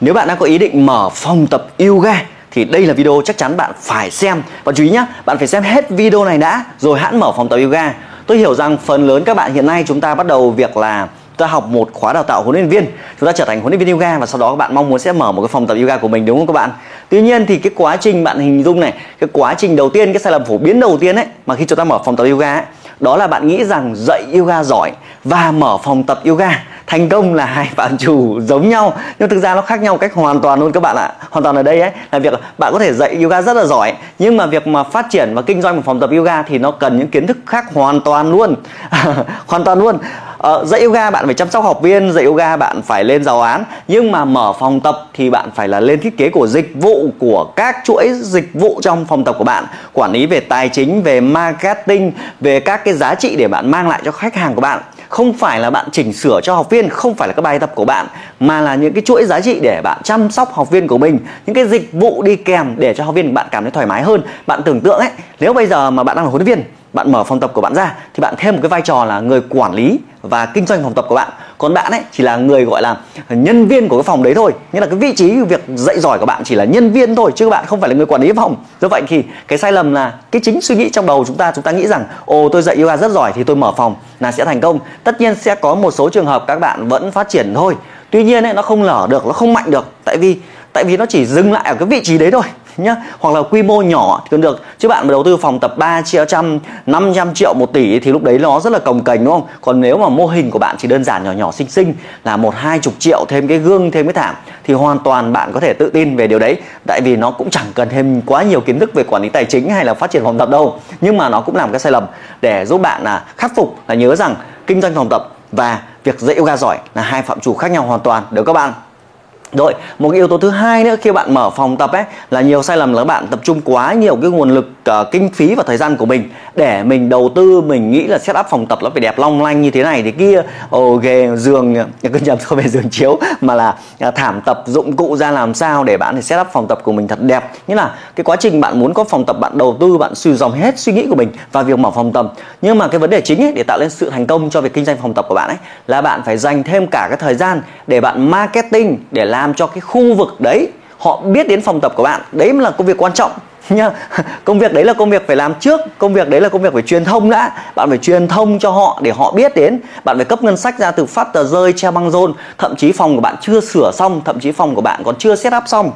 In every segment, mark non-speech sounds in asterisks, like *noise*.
Nếu bạn đang có ý định mở phòng tập yoga thì đây là video chắc chắn bạn phải xem. Và chú ý nhé bạn phải xem hết video này đã rồi hãn mở phòng tập yoga. Tôi hiểu rằng phần lớn các bạn hiện nay chúng ta bắt đầu việc là ta học một khóa đào tạo huấn luyện viên. Chúng ta trở thành huấn luyện viên yoga và sau đó các bạn mong muốn sẽ mở một cái phòng tập yoga của mình đúng không các bạn? Tuy nhiên thì cái quá trình bạn hình dung này cái quá trình đầu tiên cái sai lầm phổ biến đầu tiên ấy mà khi chúng ta mở phòng tập yoga ấy, đó là bạn nghĩ rằng dạy yoga giỏi và mở phòng tập yoga thành công là hai phạm chủ giống nhau nhưng thực ra nó khác nhau cách hoàn toàn luôn các bạn ạ. Hoàn toàn ở đây ấy là việc bạn có thể dạy yoga rất là giỏi nhưng mà việc mà phát triển và kinh doanh một phòng tập yoga thì nó cần những kiến thức khác hoàn toàn luôn. *laughs* Hoàn toàn luôn. Ờ, dạy yoga bạn phải chăm sóc học viên dạy yoga bạn phải lên giáo án nhưng mà mở phòng tập thì bạn phải là lên thiết kế của dịch vụ của các chuỗi dịch vụ trong phòng tập của bạn. Quản lý về tài chính về marketing về các cái giá trị để bạn mang lại cho khách hàng của bạn không phải là bạn chỉnh sửa cho học viên, không phải là các bài tập của bạn, mà là những cái chuỗi giá trị để bạn chăm sóc học viên của mình. Những cái dịch vụ đi kèm để cho học viên của bạn cảm thấy thoải mái hơn. Bạn tưởng tượng ấy, nếu bây giờ mà bạn đang là huấn luyện viên bạn mở phòng tập của bạn ra thì bạn thêm một cái vai trò là người quản lý và kinh doanh phòng tập của bạn. Còn bạn ấy chỉ là người gọi là nhân viên của cái phòng đấy thôi. Nghĩa là cái vị trí việc dạy giỏi của bạn chỉ là nhân viên thôi chứ bạn không phải là người quản lý phòng. Do vậy thì cái sai lầm là cái chính suy nghĩ trong đầu chúng ta chúng ta nghĩ rằng ồ tôi dạy yoga rất giỏi thì tôi mở phòng là sẽ thành công. Tất nhiên sẽ có một số trường hợp các bạn vẫn phát triển thôi. Tuy nhiên ấy, nó không lở được nó không mạnh được. Tại vì tại vì nó chỉ dừng lại ở cái vị trí đấy thôi nhá. Hoặc là quy mô nhỏ thì còn được. Chứ bạn mà đầu tư phòng tập 3 triệu trăm 500 triệu một tỷ thì lúc đấy nó rất là cồng kềnh, đúng không? Còn nếu mà mô hình của bạn chỉ đơn giản nhỏ nhỏ xinh xinh là một, hai chục triệu, thêm cái gương, thêm cái thảm thì hoàn toàn bạn có thể tự tin về điều đấy. Tại vì nó cũng chẳng cần thêm quá nhiều kiến thức về quản lý tài chính hay là phát triển phòng tập đâu. Nhưng mà nó cũng làm cái sai lầm để giúp bạn là khắc phục, là nhớ rằng kinh doanh phòng tập và việc dạy yoga giỏi là hai phạm trù khác nhau hoàn toàn. Được các bạn? Rồi, một cái yếu tố thứ hai nữa khi bạn mở phòng tập ấy là nhiều sai lầm là bạn tập trung quá nhiều cái nguồn lực uh, kinh phí và thời gian của mình để mình đầu tư mình nghĩ là setup phòng tập nó phải đẹp long lanh như thế này thì kia, ồ ghê giường cứ nhầm không phải giường chiếu mà là uh, thảm tập dụng cụ ra làm sao để bạn thì setup phòng tập của mình thật đẹp. Như là cái quá trình bạn muốn có phòng tập bạn đầu tư bạn suy dòng hết suy nghĩ của mình vào việc mở phòng tập. Nhưng mà cái vấn đề chính ấy để tạo lên sự thành công cho việc kinh doanh phòng tập của bạn ấy là bạn phải dành thêm cả cái thời gian để bạn marketing để làm làm cho cái khu vực đấy họ biết đến phòng tập của bạn. Đấy là công việc quan trọng *laughs* nha công việc đấy là công việc phải làm trước, công việc đấy là công việc phải truyền thông đã. Bạn phải truyền thông cho họ để họ biết đến. Bạn phải cấp ngân sách ra từ phát tờ rơi, treo băng rôn. Thậm chí phòng của bạn chưa sửa xong, thậm chí phòng của bạn còn chưa set up xong.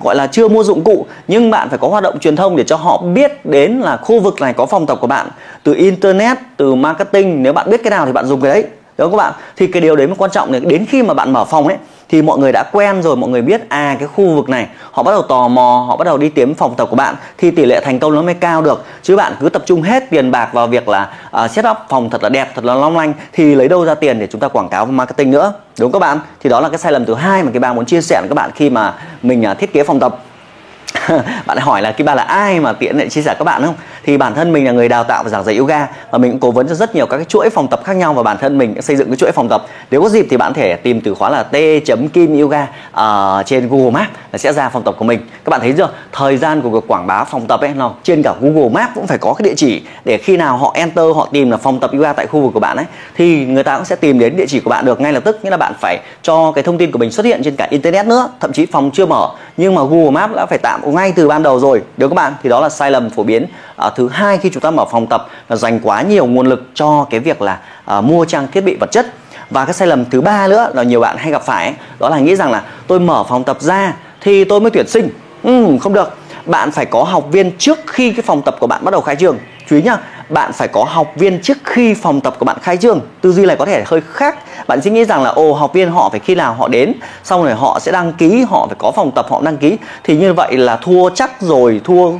Gọi là chưa mua dụng cụ. Nhưng bạn phải có hoạt động truyền thông để cho họ biết đến là khu vực này có phòng tập của bạn. Từ internet, từ marketing, nếu bạn biết cái nào thì bạn dùng cái đấy đúng không các bạn? Thì cái điều đấy mới quan trọng này, đến khi mà bạn mở phòng ấy thì mọi người đã quen rồi mọi người biết à cái khu vực này họ bắt đầu tò mò họ bắt đầu đi tiếm phòng tập của bạn thì tỷ lệ thành công nó mới cao được. Chứ bạn cứ tập trung hết tiền bạc vào việc là uh, set up phòng thật là đẹp thật là long lanh thì lấy đâu ra tiền để chúng ta quảng cáo và marketing nữa? Đúng các bạn? Thì đó là cái sai lầm thứ hai mà cái bà muốn chia sẻ với các bạn khi mà mình uh, thiết kế phòng tập. *laughs* bạn lại hỏi là cái ba là ai mà tiện lại chia sẻ các bạn không? Thì bản thân mình là người đào tạo và giảng dạy yoga và mình cũng cố vấn cho rất nhiều các cái chuỗi phòng tập khác nhau và bản thân mình xây dựng cái chuỗi phòng tập. Nếu có dịp thì bạn thể tìm từ khóa là t kim yoga uh, trên google maps là sẽ ra phòng tập của mình. Các bạn thấy chưa? Thời gian của việc quảng bá phòng tập ấy nó trên cả google maps cũng phải có cái địa chỉ để khi nào họ enter họ tìm là phòng tập yoga tại khu vực của bạn ấy thì người ta cũng sẽ tìm đến địa chỉ của bạn được ngay lập tức. Nghĩa là bạn phải cho cái thông tin của mình xuất hiện trên cả internet nữa thậm chí phòng chưa mở. Nhưng mà google maps đã phải tạm ngay từ ban đầu rồi. Nếu các bạn thì đó là sai lầm phổ biến à, thứ hai khi chúng ta mở phòng tập là dành quá nhiều nguồn lực cho cái việc là à, mua trang thiết bị vật chất. Và cái sai lầm thứ ba nữa là nhiều bạn hay gặp phải đó là nghĩ rằng là tôi mở phòng tập ra thì tôi mới tuyển sinh. Ừ, không được. Bạn phải có học viên trước khi cái phòng tập của bạn bắt đầu khai trường. chú ý nhá bạn phải có học viên trước khi phòng tập của bạn khai trương. Tư duy này có thể hơi khác. Bạn sẽ nghĩ rằng là, ồ, học viên họ phải khi nào họ đến, xong rồi họ sẽ đăng ký, họ phải có phòng tập, họ đăng ký. Thì như vậy là thua chắc rồi, thua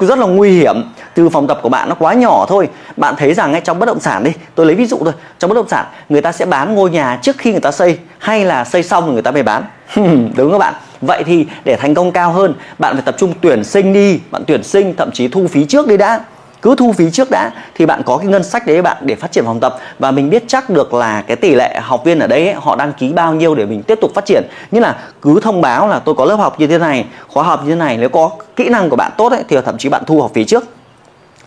rất là nguy hiểm. Từ phòng tập của bạn nó quá nhỏ thôi. Bạn thấy rằng ngay trong bất động sản đi, tôi lấy ví dụ thôi. Trong bất động sản, người ta sẽ bán ngôi nhà trước khi người ta xây, hay là xây xong rồi người ta mới bán? *laughs* Đúng các bạn? Vậy thì để thành công cao hơn, bạn phải tập trung tuyển sinh đi. Bạn tuyển sinh, thậm chí thu phí trước đi đã cứ thu phí trước đã thì bạn có cái ngân sách đấy bạn để phát triển phòng tập. Và mình biết chắc được là cái tỷ lệ học viên ở đây ấy, họ đăng ký bao nhiêu để mình tiếp tục phát triển. Như là cứ thông báo là tôi có lớp học như thế này khóa học như thế này nếu có kỹ năng của bạn tốt ấy, thì thậm chí bạn thu học phí trước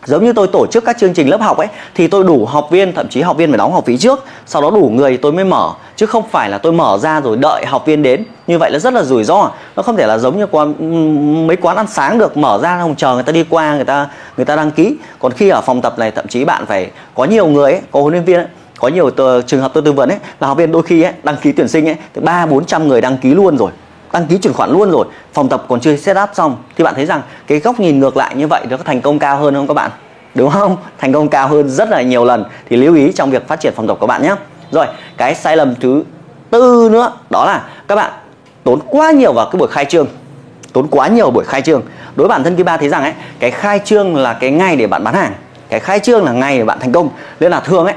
giống như tôi tổ chức các chương trình lớp học ấy thì tôi đủ học viên thậm chí học viên phải đóng học phí trước. Sau đó đủ người tôi mới mở chứ không phải là tôi mở ra rồi đợi học viên đến. Như vậy là rất là rủi ro. Nó không thể là giống như quán mấy quán ăn sáng được mở ra không chờ người ta đi qua người ta người ta đăng ký. Còn khi ở phòng tập này thậm chí bạn phải có nhiều người ấy, có huấn luyện viên ấy, có nhiều tờ, trường hợp tôi tư vấn ấy là học viên đôi khi ấy, đăng ký tuyển sinh ấy từ ba bốn trăm người đăng ký luôn rồi đăng ký chuyển khoản luôn rồi phòng tập còn chưa set up xong. Thì bạn thấy rằng cái góc nhìn ngược lại như vậy nó có thành công cao hơn không các bạn? Đúng không? *laughs* Thành công cao hơn rất là nhiều lần. Thì lưu ý trong việc phát triển phòng tập của bạn nhé. Rồi cái sai lầm thứ tư nữa đó là các bạn tốn quá nhiều vào cái buổi khai trương. Tốn quá nhiều buổi khai trương. Đối bản thân ba thấy rằng ấy cái khai trương là cái ngày để bạn bán hàng. Cái khai trương là ngày để bạn thành công. Nên là thường ấy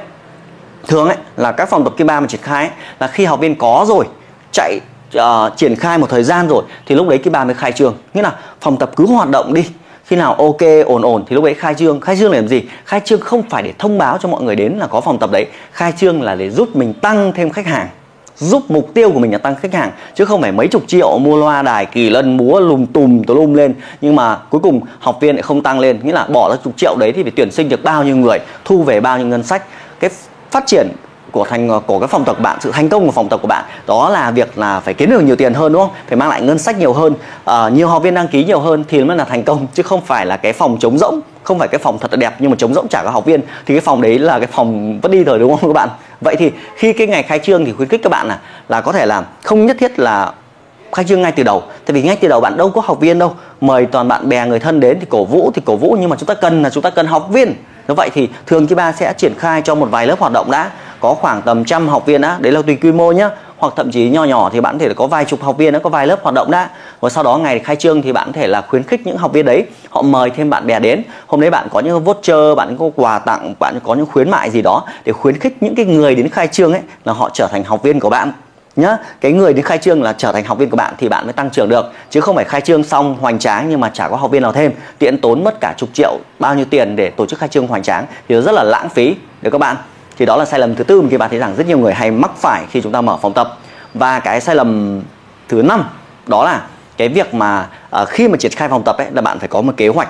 thường ấy là các phòng tập ba mà triển khai ấy, là khi học viên có rồi chạy uh, triển khai một thời gian rồi thì lúc đấy cái bà mới khai trương. Nghĩa là phòng tập cứ hoạt động đi. Khi nào ok ổn ổn thì lúc đấy khai trương. Khai trương là làm gì? Khai trương không phải để thông báo cho mọi người đến là có phòng tập đấy. Khai trương là để giúp mình tăng thêm khách hàng giúp mục tiêu của mình là tăng khách hàng chứ không phải mấy chục triệu mua loa đài kỳ lân múa lùm tùm tùm lum lên. Nhưng mà cuối cùng học viên lại không tăng lên. Nghĩa là bỏ ra chục triệu đấy thì phải tuyển sinh được bao nhiêu người thu về bao nhiêu ngân sách. Cái phát triển của thành của cái phòng tập của bạn sự thành công của phòng tập của bạn. Đó là việc là phải kiếm được nhiều tiền hơn đúng không? Phải mang lại ngân sách nhiều hơn. Uh, nhiều học viên đăng ký nhiều hơn thì mới là thành công chứ không phải là cái phòng trống rỗng không phải cái phòng thật là đẹp nhưng mà trống rỗng trả các học viên. Thì cái phòng đấy là cái phòng vẫn đi rồi đúng không các bạn? Vậy thì khi cái ngày khai trương thì khuyến khích các bạn là là có thể là không nhất thiết là khai trương ngay từ đầu. Tại vì ngay từ đầu bạn đâu có học viên đâu. Mời toàn bạn bè người thân đến thì cổ vũ thì cổ vũ nhưng mà chúng ta cần là chúng ta cần học viên như vậy thì thường Kiba sẽ triển khai cho một vài lớp hoạt động đã. Có khoảng tầm trăm học viên á, đấy là tùy quy mô nhá. Hoặc thậm chí nhỏ nhỏ thì bạn có thể có vài chục học viên đã có vài lớp hoạt động đã. Và sau đó ngày khai trương thì bạn có thể là khuyến khích những học viên đấy, họ mời thêm bạn bè đến. Hôm đấy bạn có những voucher, bạn có quà tặng, bạn có những khuyến mại gì đó để khuyến khích những cái người đến khai trương ấy là họ trở thành học viên của bạn nhá. Cái người đến khai trương là trở thành học viên của bạn thì bạn mới tăng trưởng được. Chứ không phải khai trương xong hoành tráng nhưng mà chả có học viên nào thêm. Tiện tốn mất cả chục triệu bao nhiêu tiền để tổ chức khai trương hoành tráng thì rất là lãng phí. Được các bạn? Thì đó là sai lầm thứ tư mà các bạn thấy rằng rất nhiều người hay mắc phải khi chúng ta mở phòng tập. Và cái sai lầm thứ năm đó là cái việc mà uh, khi mà triển khai phòng tập ấy là bạn phải có một kế hoạch.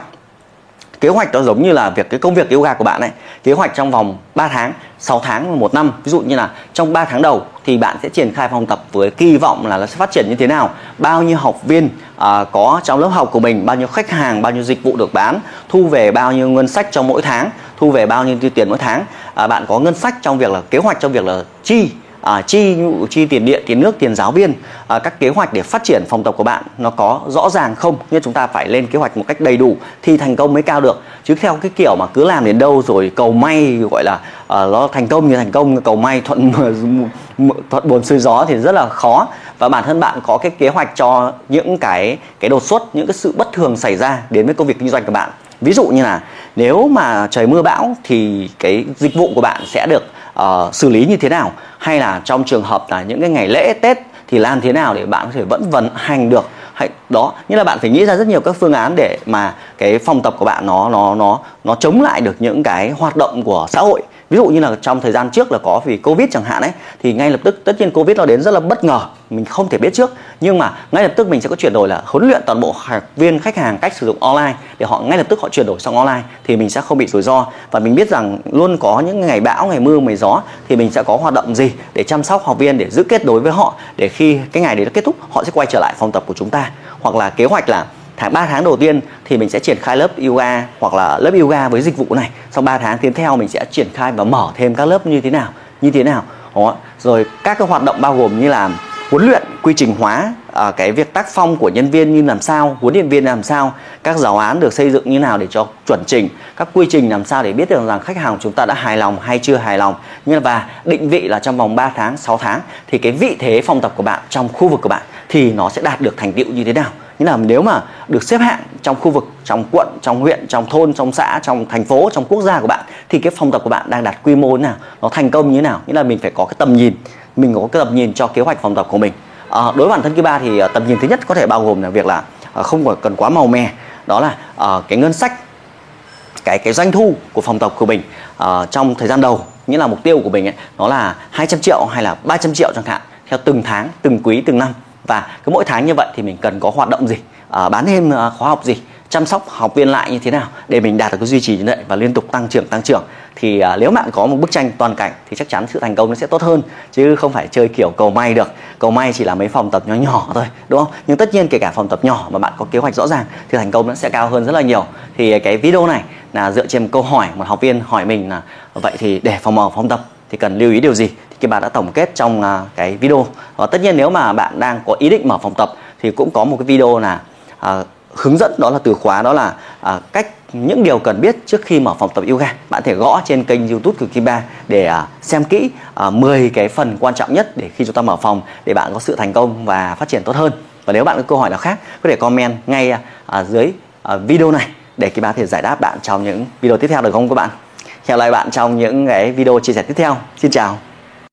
Kế hoạch đó giống như là việc cái công việc yoga của bạn ấy. Kế hoạch trong vòng 3 tháng 6 tháng một năm. Ví dụ như là trong 3 tháng đầu thì bạn sẽ triển khai phòng tập với kỳ vọng là nó sẽ phát triển như thế nào. Bao nhiêu học viên à, có trong lớp học của mình bao nhiêu khách hàng bao nhiêu dịch vụ được bán thu về bao nhiêu ngân sách trong mỗi tháng thu về bao nhiêu tiền mỗi tháng. À, bạn có ngân sách trong việc là kế hoạch trong việc là chi à, chi chi tiền điện tiền nước tiền giáo viên à, các kế hoạch để phát triển phòng tập của bạn nó có rõ ràng không? Nên chúng ta phải lên kế hoạch một cách đầy đủ thì thành công mới cao được. Chứ theo cái kiểu mà cứ làm đến đâu rồi cầu may gọi là à, nó thành công như thành công cầu may thuận *laughs* thuận buồm xuôi gió thì rất là khó. Và bản thân bạn có cái kế hoạch cho những cái cái đột xuất những cái sự bất thường xảy ra đến với công việc kinh doanh của bạn ví dụ như là nếu mà trời mưa bão thì cái dịch vụ của bạn sẽ được uh, xử lý như thế nào? Hay là trong trường hợp là những cái ngày lễ tết thì làm thế nào để bạn có thể vẫn vận hành được? Hay đó như là bạn phải nghĩ ra rất nhiều các phương án để mà cái phòng tập của bạn nó nó nó nó chống lại được những cái hoạt động của xã hội ví dụ như là trong thời gian trước là có vì covid chẳng hạn ấy, thì ngay lập tức, tất nhiên covid nó đến rất là bất ngờ, mình không thể biết trước. Nhưng mà ngay lập tức mình sẽ có chuyển đổi là huấn luyện toàn bộ học viên, khách hàng cách sử dụng online, để họ ngay lập tức họ chuyển đổi sang online, thì mình sẽ không bị rủi ro. Và mình biết rằng luôn có những ngày bão, ngày mưa, ngày gió, thì mình sẽ có hoạt động gì để chăm sóc học viên, để giữ kết nối với họ, để khi cái ngày đấy nó kết thúc, họ sẽ quay trở lại phòng tập của chúng ta. Hoặc là kế hoạch là tháng 3 tháng đầu tiên thì mình sẽ triển khai lớp yoga hoặc là lớp yoga với dịch vụ này. Sau 3 tháng tiếp theo mình sẽ triển khai và mở thêm các lớp như thế nào như thế nào. Đó. rồi các cái hoạt động bao gồm như là huấn luyện quy trình hóa à, cái việc tác phong của nhân viên như làm sao huấn luyện viên làm sao các giáo án được xây dựng như nào để cho chuẩn trình các quy trình làm sao để biết được rằng khách hàng chúng ta đã hài lòng hay chưa hài lòng. Như là và định vị là trong vòng 3 tháng 6 tháng thì cái vị thế phòng tập của bạn trong khu vực của bạn thì nó sẽ đạt được thành tựu như thế nào. Nghĩa là nếu mà được xếp hạng trong khu vực trong quận trong huyện trong thôn trong xã trong thành phố trong quốc gia của bạn thì cái phòng tập của bạn đang đạt quy mô nào? Nó thành công như thế nào? Nghĩa là mình phải có cái tầm nhìn. Mình có cái tầm nhìn cho kế hoạch phòng tập của mình. À, đối với bản thân ba thì à, tầm nhìn thứ nhất có thể bao gồm là việc là à, không cần quá màu mè. Đó là à, cái ngân sách cái cái doanh thu của phòng tập của mình à, trong thời gian đầu. Nghĩa là mục tiêu của mình ấy, nó là 200 triệu hay là 300 triệu chẳng hạn theo từng tháng từng quý từng năm và cứ mỗi tháng như vậy thì mình cần có hoạt động gì? À, bán thêm à, khóa học gì? Chăm sóc học viên lại như thế nào? Để mình đạt được cái duy trì như vậy và liên tục tăng trưởng tăng trưởng. Thì à, nếu bạn có một bức tranh toàn cảnh thì chắc chắn sự thành công nó sẽ tốt hơn chứ không phải chơi kiểu cầu may được. Cầu may chỉ là mấy phòng tập nhỏ nhỏ thôi đúng không? Nhưng tất nhiên kể cả phòng tập nhỏ mà bạn có kế hoạch rõ ràng thì thành công nó sẽ cao hơn rất là nhiều. Thì cái video này là dựa trên câu hỏi một học viên hỏi mình là vậy thì để phòng mở phòng tập thì cần lưu ý điều gì? Thì bà đã tổng kết trong uh, cái video. Và tất nhiên nếu mà bạn đang có ý định mở phòng tập thì cũng có một cái video là uh, hướng dẫn đó là từ khóa đó là uh, cách những điều cần biết trước khi mở phòng tập yoga. Bạn thể gõ trên kênh youtube của Kim Ba để uh, xem kỹ uh, 10 cái phần quan trọng nhất để khi chúng ta mở phòng để bạn có sự thành công và phát triển tốt hơn. Và nếu bạn có câu hỏi nào khác có thể comment ngay uh, dưới uh, video này để Kim Ba thể giải đáp bạn trong những video tiếp theo được không các bạn? Hẹn lại bạn trong những cái video chia sẻ tiếp theo. Xin chào.